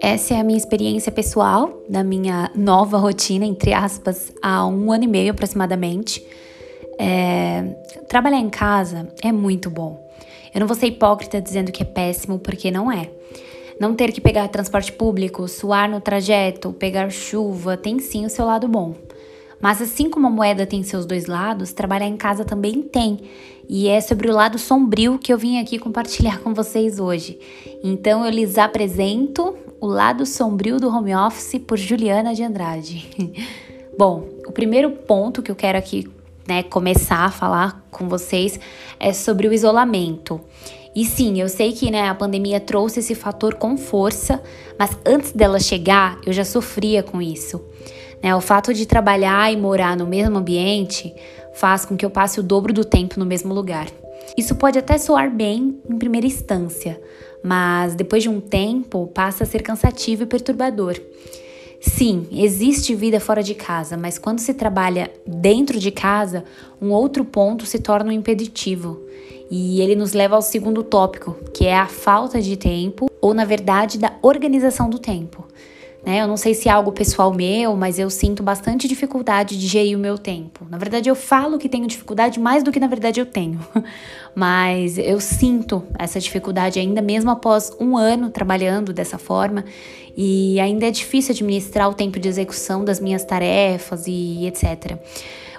Essa é a minha experiência pessoal da minha nova rotina, entre aspas, há um ano e meio aproximadamente. É, trabalhar em casa é muito bom. Eu não vou ser hipócrita dizendo que é péssimo, porque não é. Não ter que pegar transporte público, suar no trajeto, pegar chuva, tem sim o seu lado bom. Mas assim como a moeda tem seus dois lados, trabalhar em casa também tem. E é sobre o lado sombrio que eu vim aqui compartilhar com vocês hoje. Então eu lhes apresento o Lado Sombrio do Home Office por Juliana de Andrade. Bom, o primeiro ponto que eu quero aqui né, começar a falar com vocês é sobre o isolamento. E sim, eu sei que né, a pandemia trouxe esse fator com força, mas antes dela chegar, eu já sofria com isso. Né, o fato de trabalhar e morar no mesmo ambiente faz com que eu passe o dobro do tempo no mesmo lugar. Isso pode até soar bem em primeira instância, mas depois de um tempo passa a ser cansativo e perturbador. Sim, existe vida fora de casa, mas quando se trabalha dentro de casa, um outro ponto se torna um impeditivo. E ele nos leva ao segundo tópico, que é a falta de tempo, ou na verdade, da organização do tempo. Né? Eu não sei se é algo pessoal meu, mas eu sinto bastante dificuldade de gerir o meu tempo. Na verdade, eu falo que tenho dificuldade mais do que na verdade eu tenho. mas eu sinto essa dificuldade ainda mesmo após um ano trabalhando dessa forma. E ainda é difícil administrar o tempo de execução das minhas tarefas e etc.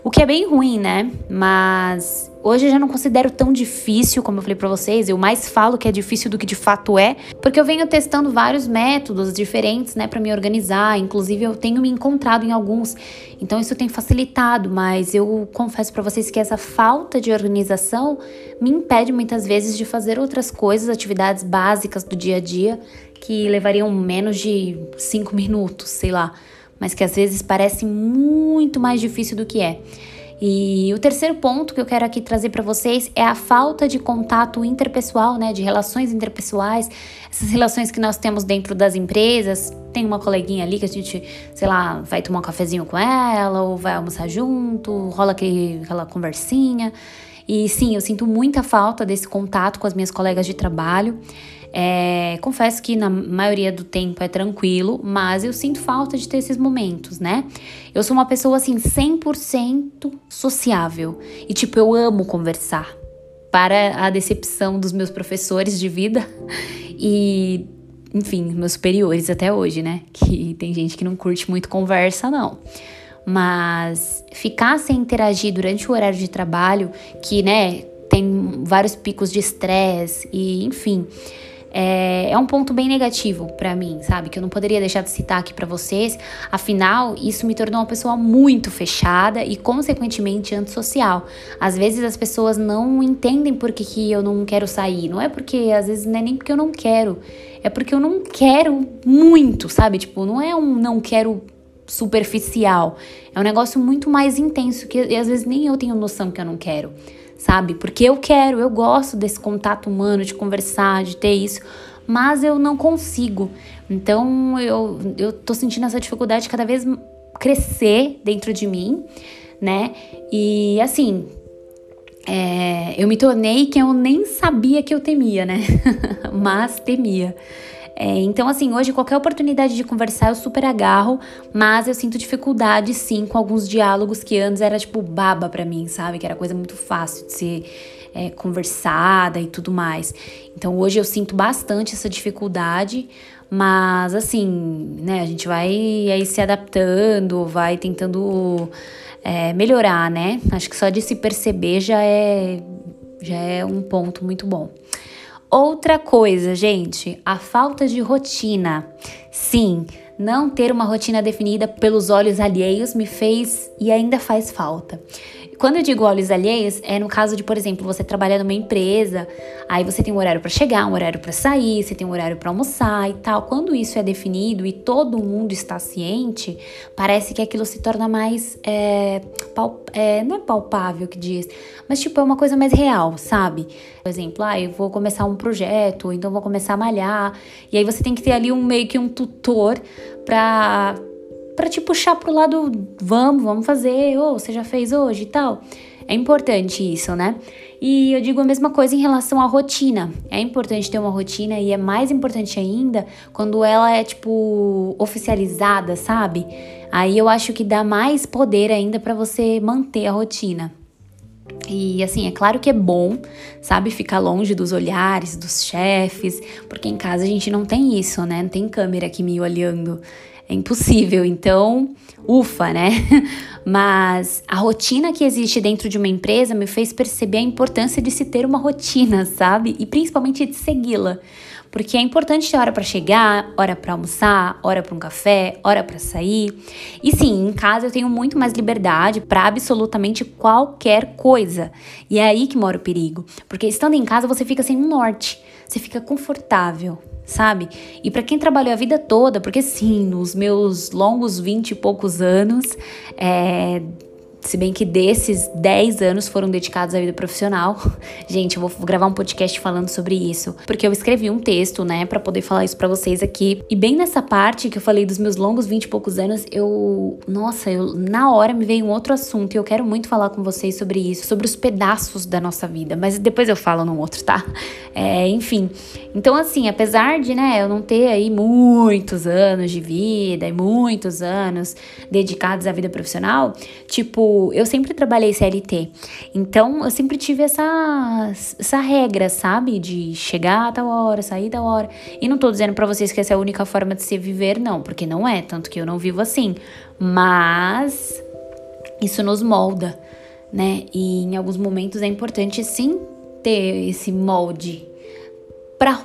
O que é bem ruim, né? Mas hoje eu já não considero tão difícil, como eu falei para vocês. Eu mais falo que é difícil do que de fato é, porque eu venho testando vários métodos diferentes, né, para me organizar. Inclusive, eu tenho me encontrado em alguns. Então, isso tem facilitado, mas eu confesso para vocês que essa falta de organização me impede muitas vezes de fazer outras coisas, atividades básicas do dia a dia, que levariam menos de cinco minutos, sei lá mas que às vezes parece muito mais difícil do que é. E o terceiro ponto que eu quero aqui trazer para vocês é a falta de contato interpessoal, né, de relações interpessoais, essas relações que nós temos dentro das empresas. Tem uma coleguinha ali que a gente, sei lá, vai tomar um cafezinho com ela ou vai almoçar junto, rola aquele, aquela conversinha. E sim, eu sinto muita falta desse contato com as minhas colegas de trabalho. É, confesso que na maioria do tempo é tranquilo, mas eu sinto falta de ter esses momentos, né? Eu sou uma pessoa assim 100% sociável e tipo eu amo conversar. Para a decepção dos meus professores de vida e, enfim, meus superiores até hoje, né? Que tem gente que não curte muito conversa, não. Mas ficar sem interagir durante o horário de trabalho, que, né, tem vários picos de estresse e, enfim, é, é um ponto bem negativo para mim, sabe? Que eu não poderia deixar de citar aqui para vocês. Afinal, isso me tornou uma pessoa muito fechada e, consequentemente, antissocial. Às vezes as pessoas não entendem por que, que eu não quero sair. Não é porque, às vezes, não é nem porque eu não quero. É porque eu não quero muito, sabe? Tipo, não é um não quero superficial. É um negócio muito mais intenso que às vezes nem eu tenho noção que eu não quero sabe? Porque eu quero, eu gosto desse contato humano, de conversar, de ter isso, mas eu não consigo. Então eu, eu tô sentindo essa dificuldade cada vez crescer dentro de mim, né? E assim, é, eu me tornei quem eu nem sabia que eu temia, né? mas temia. É, então, assim, hoje qualquer oportunidade de conversar eu super agarro, mas eu sinto dificuldade sim com alguns diálogos que antes era tipo baba para mim, sabe? Que era coisa muito fácil de ser é, conversada e tudo mais. Então, hoje eu sinto bastante essa dificuldade, mas assim, né, a gente vai aí se adaptando, vai tentando é, melhorar, né? Acho que só de se perceber já é, já é um ponto muito bom. Outra coisa, gente, a falta de rotina. Sim, não ter uma rotina definida pelos olhos alheios me fez e ainda faz falta. Quando eu digo olhos alheios, é no caso de, por exemplo, você trabalhar numa empresa, aí você tem um horário para chegar, um horário para sair, você tem um horário para almoçar e tal. Quando isso é definido e todo mundo está ciente, parece que aquilo se torna mais. É, é, não é palpável que diz, mas tipo, é uma coisa mais real, sabe? Por exemplo, ah, eu vou começar um projeto, então vou começar a malhar, e aí você tem que ter ali um meio que um tutor para para te puxar pro lado, vamos, vamos fazer, ou você já fez hoje e tal. É importante isso, né? E eu digo a mesma coisa em relação à rotina. É importante ter uma rotina e é mais importante ainda quando ela é tipo oficializada, sabe? Aí eu acho que dá mais poder ainda para você manter a rotina. E assim, é claro que é bom, sabe, ficar longe dos olhares dos chefes, porque em casa a gente não tem isso, né? Não tem câmera aqui me olhando. É impossível. Então, ufa, né? Mas a rotina que existe dentro de uma empresa me fez perceber a importância de se ter uma rotina, sabe? E principalmente de segui-la. Porque é importante ter hora para chegar, hora para almoçar, hora para um café, hora para sair. E sim, em casa eu tenho muito mais liberdade para absolutamente qualquer coisa. E é aí que mora o perigo, porque estando em casa você fica sem um norte, você fica confortável, sabe? E para quem trabalhou a vida toda, porque sim, nos meus longos vinte e poucos anos, é, se bem que desses 10 anos foram dedicados à vida profissional. Gente, eu vou gravar um podcast falando sobre isso, porque eu escrevi um texto, né, para poder falar isso para vocês aqui. E bem nessa parte que eu falei dos meus longos 20 e poucos anos, eu, nossa, eu na hora me veio um outro assunto e eu quero muito falar com vocês sobre isso, sobre os pedaços da nossa vida, mas depois eu falo num outro, tá? É, enfim. Então assim, apesar de, né, eu não ter aí muitos anos de vida e muitos anos dedicados à vida profissional, tipo eu sempre trabalhei CLT. Então, eu sempre tive essa, essa regra, sabe? De chegar a tal hora, sair da hora. E não tô dizendo para vocês que essa é a única forma de se viver, não, porque não é, tanto que eu não vivo assim. Mas isso nos molda, né? E em alguns momentos é importante sim ter esse molde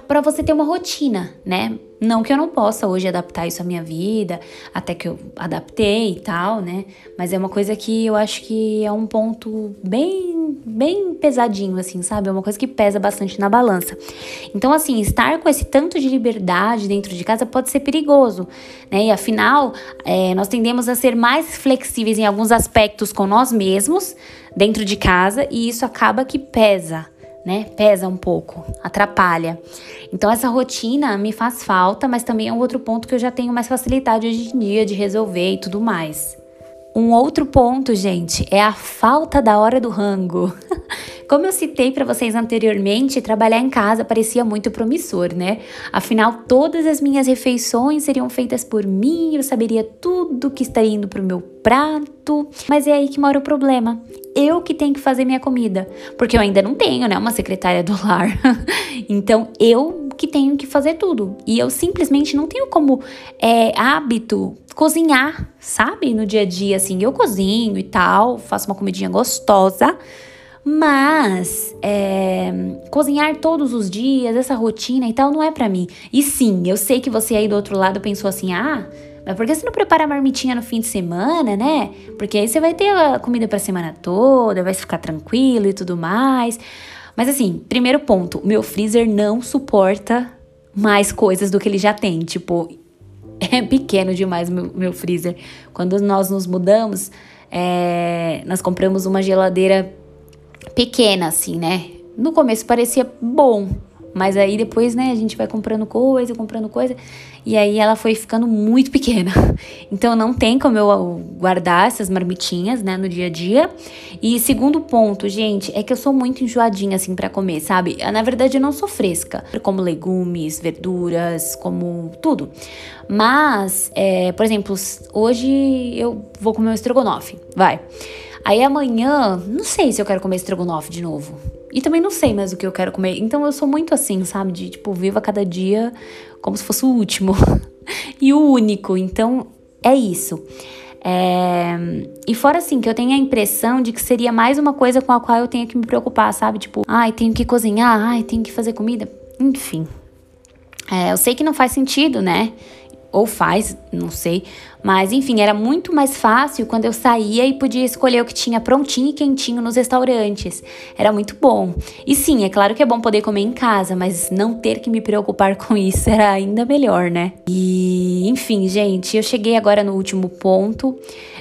para você ter uma rotina, né? Não que eu não possa hoje adaptar isso à minha vida, até que eu adaptei e tal, né? Mas é uma coisa que eu acho que é um ponto bem, bem pesadinho, assim, sabe? É uma coisa que pesa bastante na balança. Então, assim, estar com esse tanto de liberdade dentro de casa pode ser perigoso, né? E afinal, é, nós tendemos a ser mais flexíveis em alguns aspectos com nós mesmos dentro de casa e isso acaba que pesa né? Pesa um pouco, atrapalha. Então essa rotina me faz falta, mas também é um outro ponto que eu já tenho mais facilidade hoje em dia de resolver e tudo mais. Um outro ponto, gente, é a falta da hora do rango. Como eu citei para vocês anteriormente, trabalhar em casa parecia muito promissor, né? Afinal, todas as minhas refeições seriam feitas por mim, eu saberia tudo que estaria indo pro meu prato. Mas é aí que mora o problema. Eu que tenho que fazer minha comida, porque eu ainda não tenho, né, uma secretária do lar. então, eu que tenho que fazer tudo. E eu simplesmente não tenho como é, hábito cozinhar, sabe? No dia a dia, assim, eu cozinho e tal, faço uma comidinha gostosa. Mas é, cozinhar todos os dias, essa rotina e tal, não é para mim. E sim, eu sei que você aí do outro lado pensou assim: ah, mas por que você não prepara a marmitinha no fim de semana, né? Porque aí você vai ter a comida pra semana toda, vai ficar tranquilo e tudo mais. Mas assim, primeiro ponto: meu freezer não suporta mais coisas do que ele já tem. Tipo, é pequeno demais meu, meu freezer. Quando nós nos mudamos, é, nós compramos uma geladeira pequena, assim, né? No começo parecia bom, mas aí depois, né, a gente vai comprando coisa, comprando coisa, e aí ela foi ficando muito pequena. Então não tem como eu guardar essas marmitinhas, né, no dia a dia. E segundo ponto, gente, é que eu sou muito enjoadinha assim para comer, sabe? Na verdade eu não sou fresca, como legumes, verduras, como tudo. Mas, é, por exemplo, hoje eu vou comer um estrogonofe, vai. Aí amanhã, não sei se eu quero comer estrogonofe de novo. E também não sei mais o que eu quero comer. Então eu sou muito assim, sabe? De tipo, viva cada dia como se fosse o último e o único. Então é isso. É... E fora assim, que eu tenho a impressão de que seria mais uma coisa com a qual eu tenho que me preocupar, sabe? Tipo, ai, tenho que cozinhar, ai, tenho que fazer comida. Enfim. É, eu sei que não faz sentido, né? Ou faz, não sei. Mas enfim, era muito mais fácil quando eu saía e podia escolher o que tinha prontinho e quentinho nos restaurantes. Era muito bom. E sim, é claro que é bom poder comer em casa, mas não ter que me preocupar com isso era ainda melhor, né? E enfim, gente, eu cheguei agora no último ponto.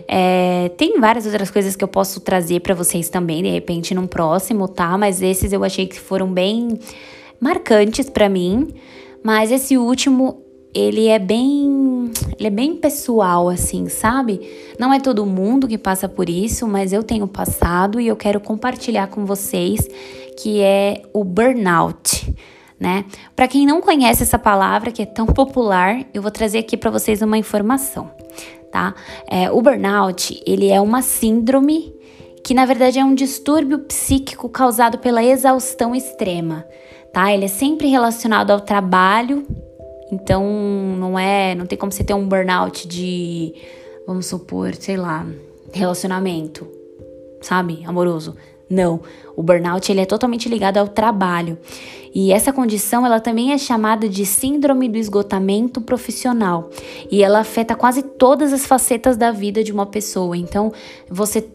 É, tem várias outras coisas que eu posso trazer para vocês também, de repente, num próximo, tá? Mas esses eu achei que foram bem marcantes para mim. Mas esse último ele é bem, ele é bem pessoal assim, sabe? Não é todo mundo que passa por isso, mas eu tenho passado e eu quero compartilhar com vocês que é o burnout. Né? Para quem não conhece essa palavra que é tão popular, eu vou trazer aqui para vocês uma informação, tá? É, o burnout ele é uma síndrome que na verdade é um distúrbio psíquico causado pela exaustão extrema, tá? Ele é sempre relacionado ao trabalho, então não é, não tem como você ter um burnout de, vamos supor, sei lá, relacionamento, sabe, amoroso. Não, o burnout ele é totalmente ligado ao trabalho. E essa condição ela também é chamada de síndrome do esgotamento profissional. E ela afeta quase todas as facetas da vida de uma pessoa. Então, você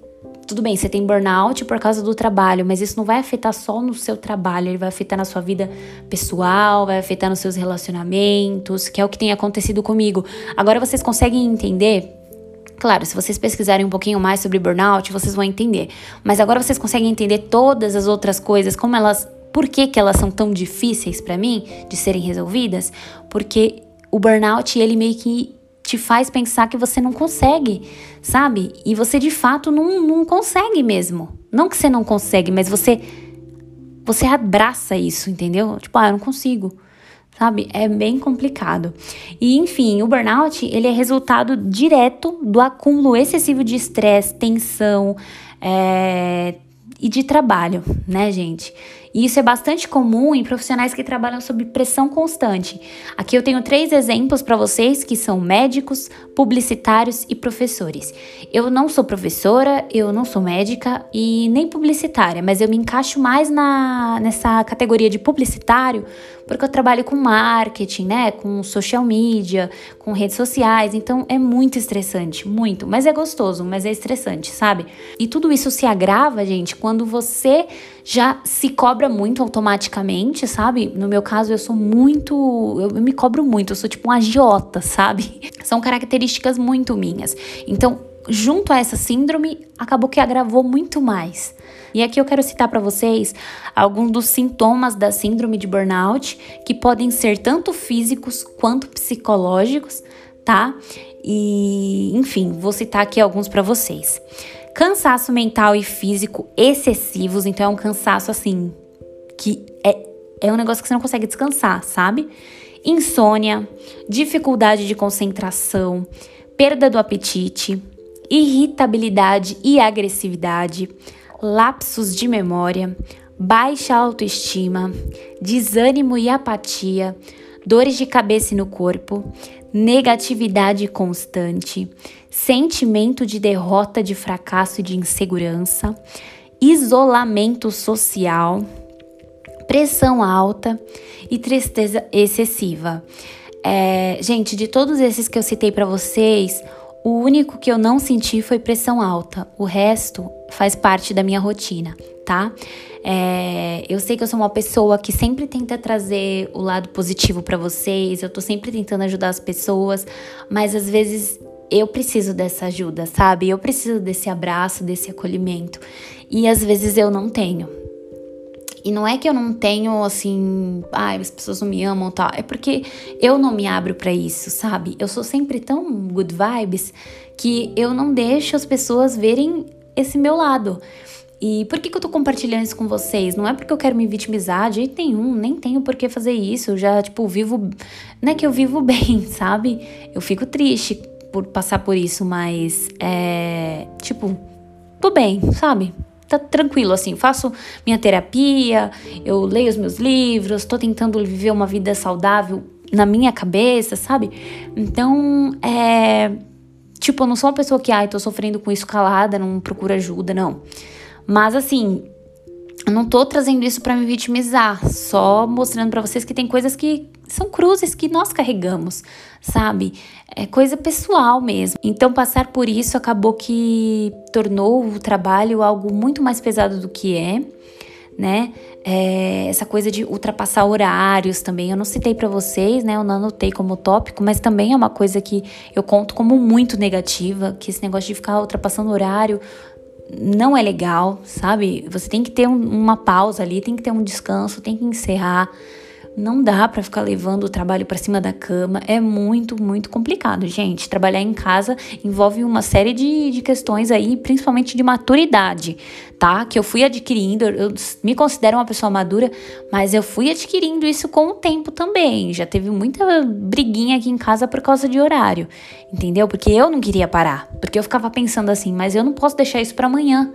tudo bem, você tem burnout por causa do trabalho, mas isso não vai afetar só no seu trabalho, ele vai afetar na sua vida pessoal, vai afetar nos seus relacionamentos, que é o que tem acontecido comigo. Agora vocês conseguem entender? Claro, se vocês pesquisarem um pouquinho mais sobre burnout, vocês vão entender. Mas agora vocês conseguem entender todas as outras coisas, como elas, por que, que elas são tão difíceis para mim de serem resolvidas? Porque o burnout, ele meio que te faz pensar que você não consegue, sabe? E você de fato não, não consegue mesmo. Não que você não consegue, mas você você abraça isso, entendeu? Tipo, ah, eu não consigo. Sabe? É bem complicado. E enfim, o burnout, ele é resultado direto do acúmulo excessivo de estresse, tensão, é, e de trabalho, né, gente? E isso é bastante comum em profissionais que trabalham sob pressão constante. Aqui eu tenho três exemplos para vocês que são médicos, publicitários e professores. Eu não sou professora, eu não sou médica e nem publicitária, mas eu me encaixo mais na, nessa categoria de publicitário porque eu trabalho com marketing, né, com social media, com redes sociais, então é muito estressante, muito, mas é gostoso, mas é estressante, sabe? E tudo isso se agrava, gente, quando você já se cobra muito automaticamente, sabe? No meu caso, eu sou muito. Eu, me cobro muito, eu sou tipo um agiota, sabe? São características muito minhas. Então, junto a essa síndrome, acabou que agravou muito mais. E aqui eu quero citar para vocês alguns dos sintomas da síndrome de burnout, que podem ser tanto físicos quanto psicológicos, tá? E, enfim, vou citar aqui alguns para vocês. Cansaço mental e físico excessivos, então é um cansaço assim que é, é um negócio que você não consegue descansar, sabe? Insônia, dificuldade de concentração, perda do apetite, irritabilidade e agressividade, lapsos de memória, baixa autoestima, desânimo e apatia, dores de cabeça no corpo, negatividade constante, sentimento de derrota, de fracasso e de insegurança, isolamento social, pressão alta e tristeza excessiva. É, gente, de todos esses que eu citei para vocês, o único que eu não senti foi pressão alta. O resto faz parte da minha rotina, tá? É, eu sei que eu sou uma pessoa que sempre tenta trazer o lado positivo para vocês. Eu tô sempre tentando ajudar as pessoas, mas às vezes eu preciso dessa ajuda, sabe? Eu preciso desse abraço, desse acolhimento. E às vezes eu não tenho. E não é que eu não tenho assim, ai, ah, as pessoas não me amam, tal. É porque eu não me abro para isso, sabe? Eu sou sempre tão good vibes que eu não deixo as pessoas verem esse meu lado. E por que, que eu tô compartilhando isso com vocês? Não é porque eu quero me vitimizar de jeito nenhum, nem tenho por que fazer isso. Eu já, tipo, vivo. Não é que eu vivo bem, sabe? Eu fico triste por passar por isso, mas é. Tipo, tô bem, sabe? Tá tranquilo, assim, faço minha terapia, eu leio os meus livros, tô tentando viver uma vida saudável na minha cabeça, sabe? Então, é. Tipo, eu não sou uma pessoa que, ai, tô sofrendo com isso calada, não procura ajuda, não. Mas, assim, eu não tô trazendo isso para me vitimizar, só mostrando para vocês que tem coisas que são cruzes que nós carregamos, sabe? É coisa pessoal mesmo. Então, passar por isso acabou que tornou o trabalho algo muito mais pesado do que é, né? É, essa coisa de ultrapassar horários também. Eu não citei para vocês, né? Eu não anotei como tópico, mas também é uma coisa que eu conto como muito negativa, que esse negócio de ficar ultrapassando horário não é legal, sabe? Você tem que ter um, uma pausa ali, tem que ter um descanso, tem que encerrar Não dá para ficar levando o trabalho para cima da cama. É muito, muito complicado, gente. Trabalhar em casa envolve uma série de, de questões aí, principalmente de maturidade, tá? Que eu fui adquirindo. Eu me considero uma pessoa madura, mas eu fui adquirindo isso com o tempo também. Já teve muita briguinha aqui em casa por causa de horário, entendeu? Porque eu não queria parar. Porque eu ficava pensando assim, mas eu não posso deixar isso para amanhã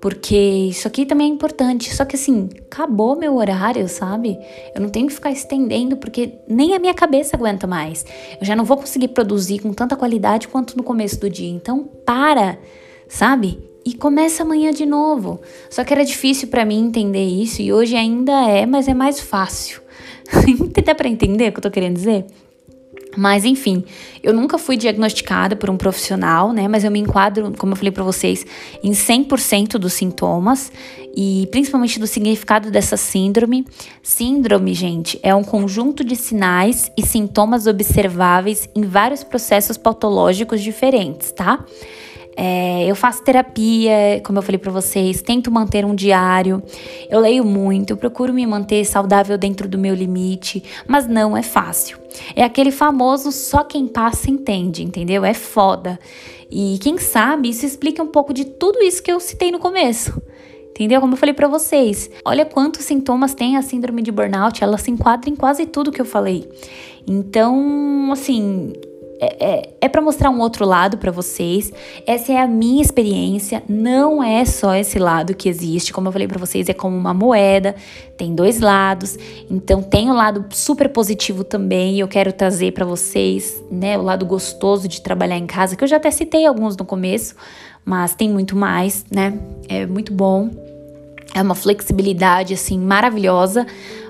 porque isso aqui também é importante. Só que assim, acabou meu horário, sabe? Eu não tenho que ficar estendendo porque nem a minha cabeça aguenta mais. Eu já não vou conseguir produzir com tanta qualidade quanto no começo do dia. Então, para, sabe? E começa amanhã de novo. Só que era difícil para mim entender isso e hoje ainda é, mas é mais fácil. Dá para entender o que eu tô querendo dizer? Mas enfim, eu nunca fui diagnosticada por um profissional, né? Mas eu me enquadro, como eu falei para vocês, em 100% dos sintomas e principalmente do significado dessa síndrome. Síndrome, gente, é um conjunto de sinais e sintomas observáveis em vários processos patológicos diferentes, tá? É, eu faço terapia, como eu falei para vocês, tento manter um diário, eu leio muito, eu procuro me manter saudável dentro do meu limite, mas não é fácil. É aquele famoso só quem passa entende, entendeu? É foda. E quem sabe isso explica um pouco de tudo isso que eu citei no começo. Entendeu? Como eu falei para vocês, olha quantos sintomas tem a síndrome de burnout, ela se enquadra em quase tudo que eu falei. Então, assim, é, é, é para mostrar um outro lado para vocês. Essa é a minha experiência, não é só esse lado que existe. Como eu falei para vocês, é como uma moeda, tem dois lados. Então tem o um lado super positivo também. Eu quero trazer para vocês, né, o lado gostoso de trabalhar em casa, que eu já até citei alguns no começo, mas tem muito mais, né? É muito bom. É uma flexibilidade assim maravilhosa.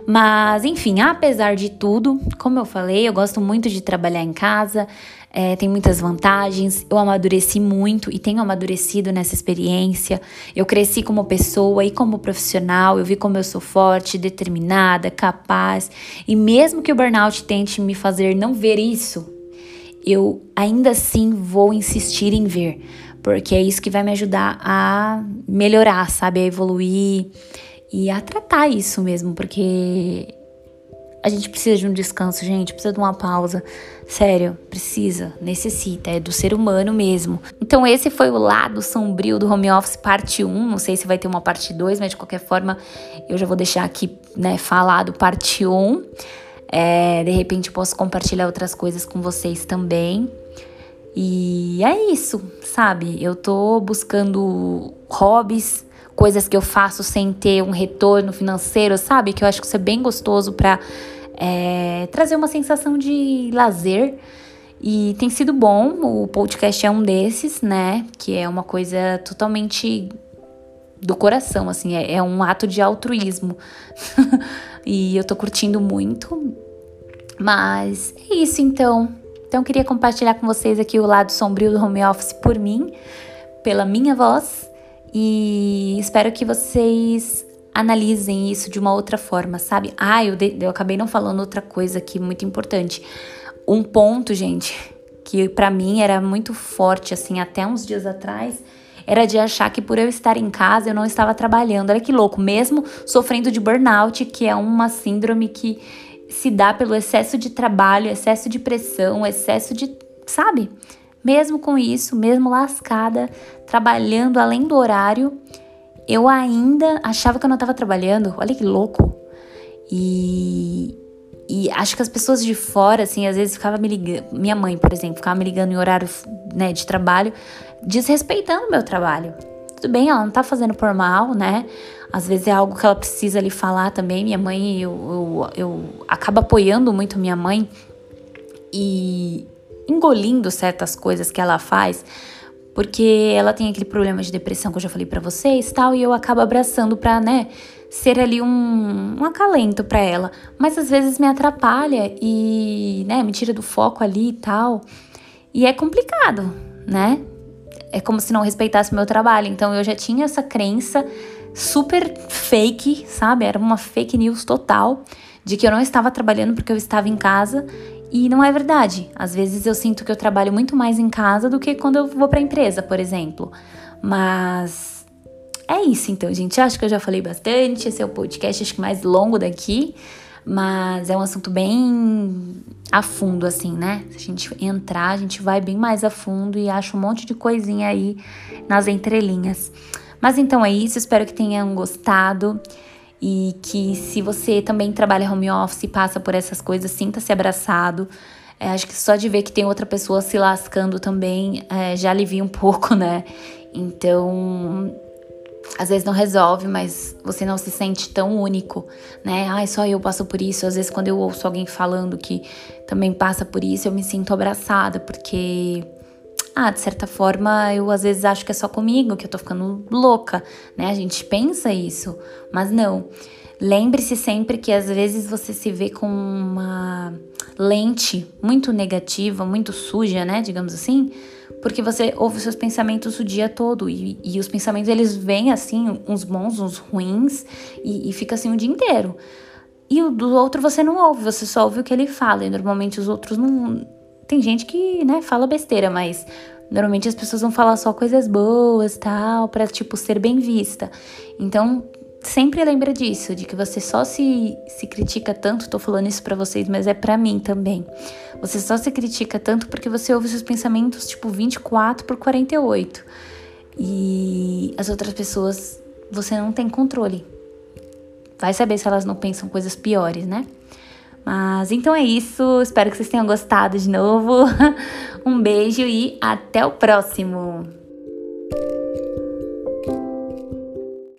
Mas, enfim, apesar de tudo, como eu falei, eu gosto muito de trabalhar em casa, é, tem muitas vantagens. Eu amadureci muito e tenho amadurecido nessa experiência. Eu cresci como pessoa e como profissional. Eu vi como eu sou forte, determinada, capaz. E mesmo que o burnout tente me fazer não ver isso, eu ainda assim vou insistir em ver, porque é isso que vai me ajudar a melhorar, sabe? A evoluir e a tratar isso mesmo, porque a gente precisa de um descanso, gente, precisa de uma pausa. Sério, precisa, necessita, é do ser humano mesmo. Então, esse foi o lado sombrio do home office, parte 1. Não sei se vai ter uma parte 2, mas de qualquer forma, eu já vou deixar aqui, né, falado parte 1. É, de repente, posso compartilhar outras coisas com vocês também. E é isso, sabe? Eu tô buscando hobbies coisas que eu faço sem ter um retorno financeiro, sabe? Que eu acho que isso é bem gostoso para é, trazer uma sensação de lazer. E tem sido bom, o podcast é um desses, né? Que é uma coisa totalmente do coração, assim, é, é um ato de altruísmo. e eu tô curtindo muito. Mas é isso então. Então queria compartilhar com vocês aqui o lado sombrio do home office por mim, pela minha voz. E espero que vocês analisem isso de uma outra forma, sabe? Ah, eu, de, eu acabei não falando outra coisa aqui muito importante. Um ponto, gente, que para mim era muito forte, assim, até uns dias atrás, era de achar que por eu estar em casa eu não estava trabalhando. Olha que louco, mesmo sofrendo de burnout, que é uma síndrome que se dá pelo excesso de trabalho, excesso de pressão, excesso de. Sabe? Mesmo com isso, mesmo lascada, trabalhando além do horário, eu ainda achava que eu não estava trabalhando. Olha que louco. E, e acho que as pessoas de fora, assim, às vezes ficava me ligando. Minha mãe, por exemplo, ficava me ligando em horário né, de trabalho, desrespeitando o meu trabalho. Tudo bem, ela não tá fazendo por mal, né? Às vezes é algo que ela precisa ali falar também. Minha mãe, eu, eu, eu acabo apoiando muito minha mãe. E, engolindo certas coisas que ela faz, porque ela tem aquele problema de depressão que eu já falei para vocês, tal, e eu acabo abraçando para, né, ser ali um, um acalento para ela, mas às vezes me atrapalha e, né, me tira do foco ali e tal. E é complicado, né? É como se não respeitasse meu trabalho. Então eu já tinha essa crença super fake, sabe? Era uma fake news total de que eu não estava trabalhando porque eu estava em casa e não é verdade. Às vezes eu sinto que eu trabalho muito mais em casa do que quando eu vou para a empresa, por exemplo. Mas é isso então, gente. Acho que eu já falei bastante. Esse é o podcast acho que mais longo daqui. Mas é um assunto bem a fundo, assim, né? Se a gente entrar, a gente vai bem mais a fundo e acha um monte de coisinha aí nas entrelinhas. Mas então é isso, espero que tenham gostado e que se você também trabalha home office e passa por essas coisas, sinta-se abraçado. É, acho que só de ver que tem outra pessoa se lascando também é, já alivia um pouco, né? Então, às vezes não resolve, mas você não se sente tão único, né? Ai, só eu passo por isso. Às vezes, quando eu ouço alguém falando que também passa por isso, eu me sinto abraçada, porque. Ah, de certa forma, eu às vezes acho que é só comigo, que eu tô ficando louca, né? A gente pensa isso, mas não. Lembre-se sempre que às vezes você se vê com uma lente muito negativa, muito suja, né? Digamos assim porque você ouve seus pensamentos o dia todo e, e os pensamentos eles vêm assim, uns bons, uns ruins e, e fica assim o dia inteiro. E o do outro você não ouve, você só ouve o que ele fala. E normalmente os outros não. Tem gente que, né, fala besteira, mas normalmente as pessoas vão falar só coisas boas, tal, para tipo ser bem vista. Então, sempre lembra disso, de que você só se, se critica tanto, tô falando isso para vocês, mas é para mim também. Você só se critica tanto porque você ouve seus pensamentos tipo 24 por 48. E as outras pessoas você não tem controle. Vai saber se elas não pensam coisas piores, né? Mas então é isso. Espero que vocês tenham gostado de novo. um beijo e até o próximo!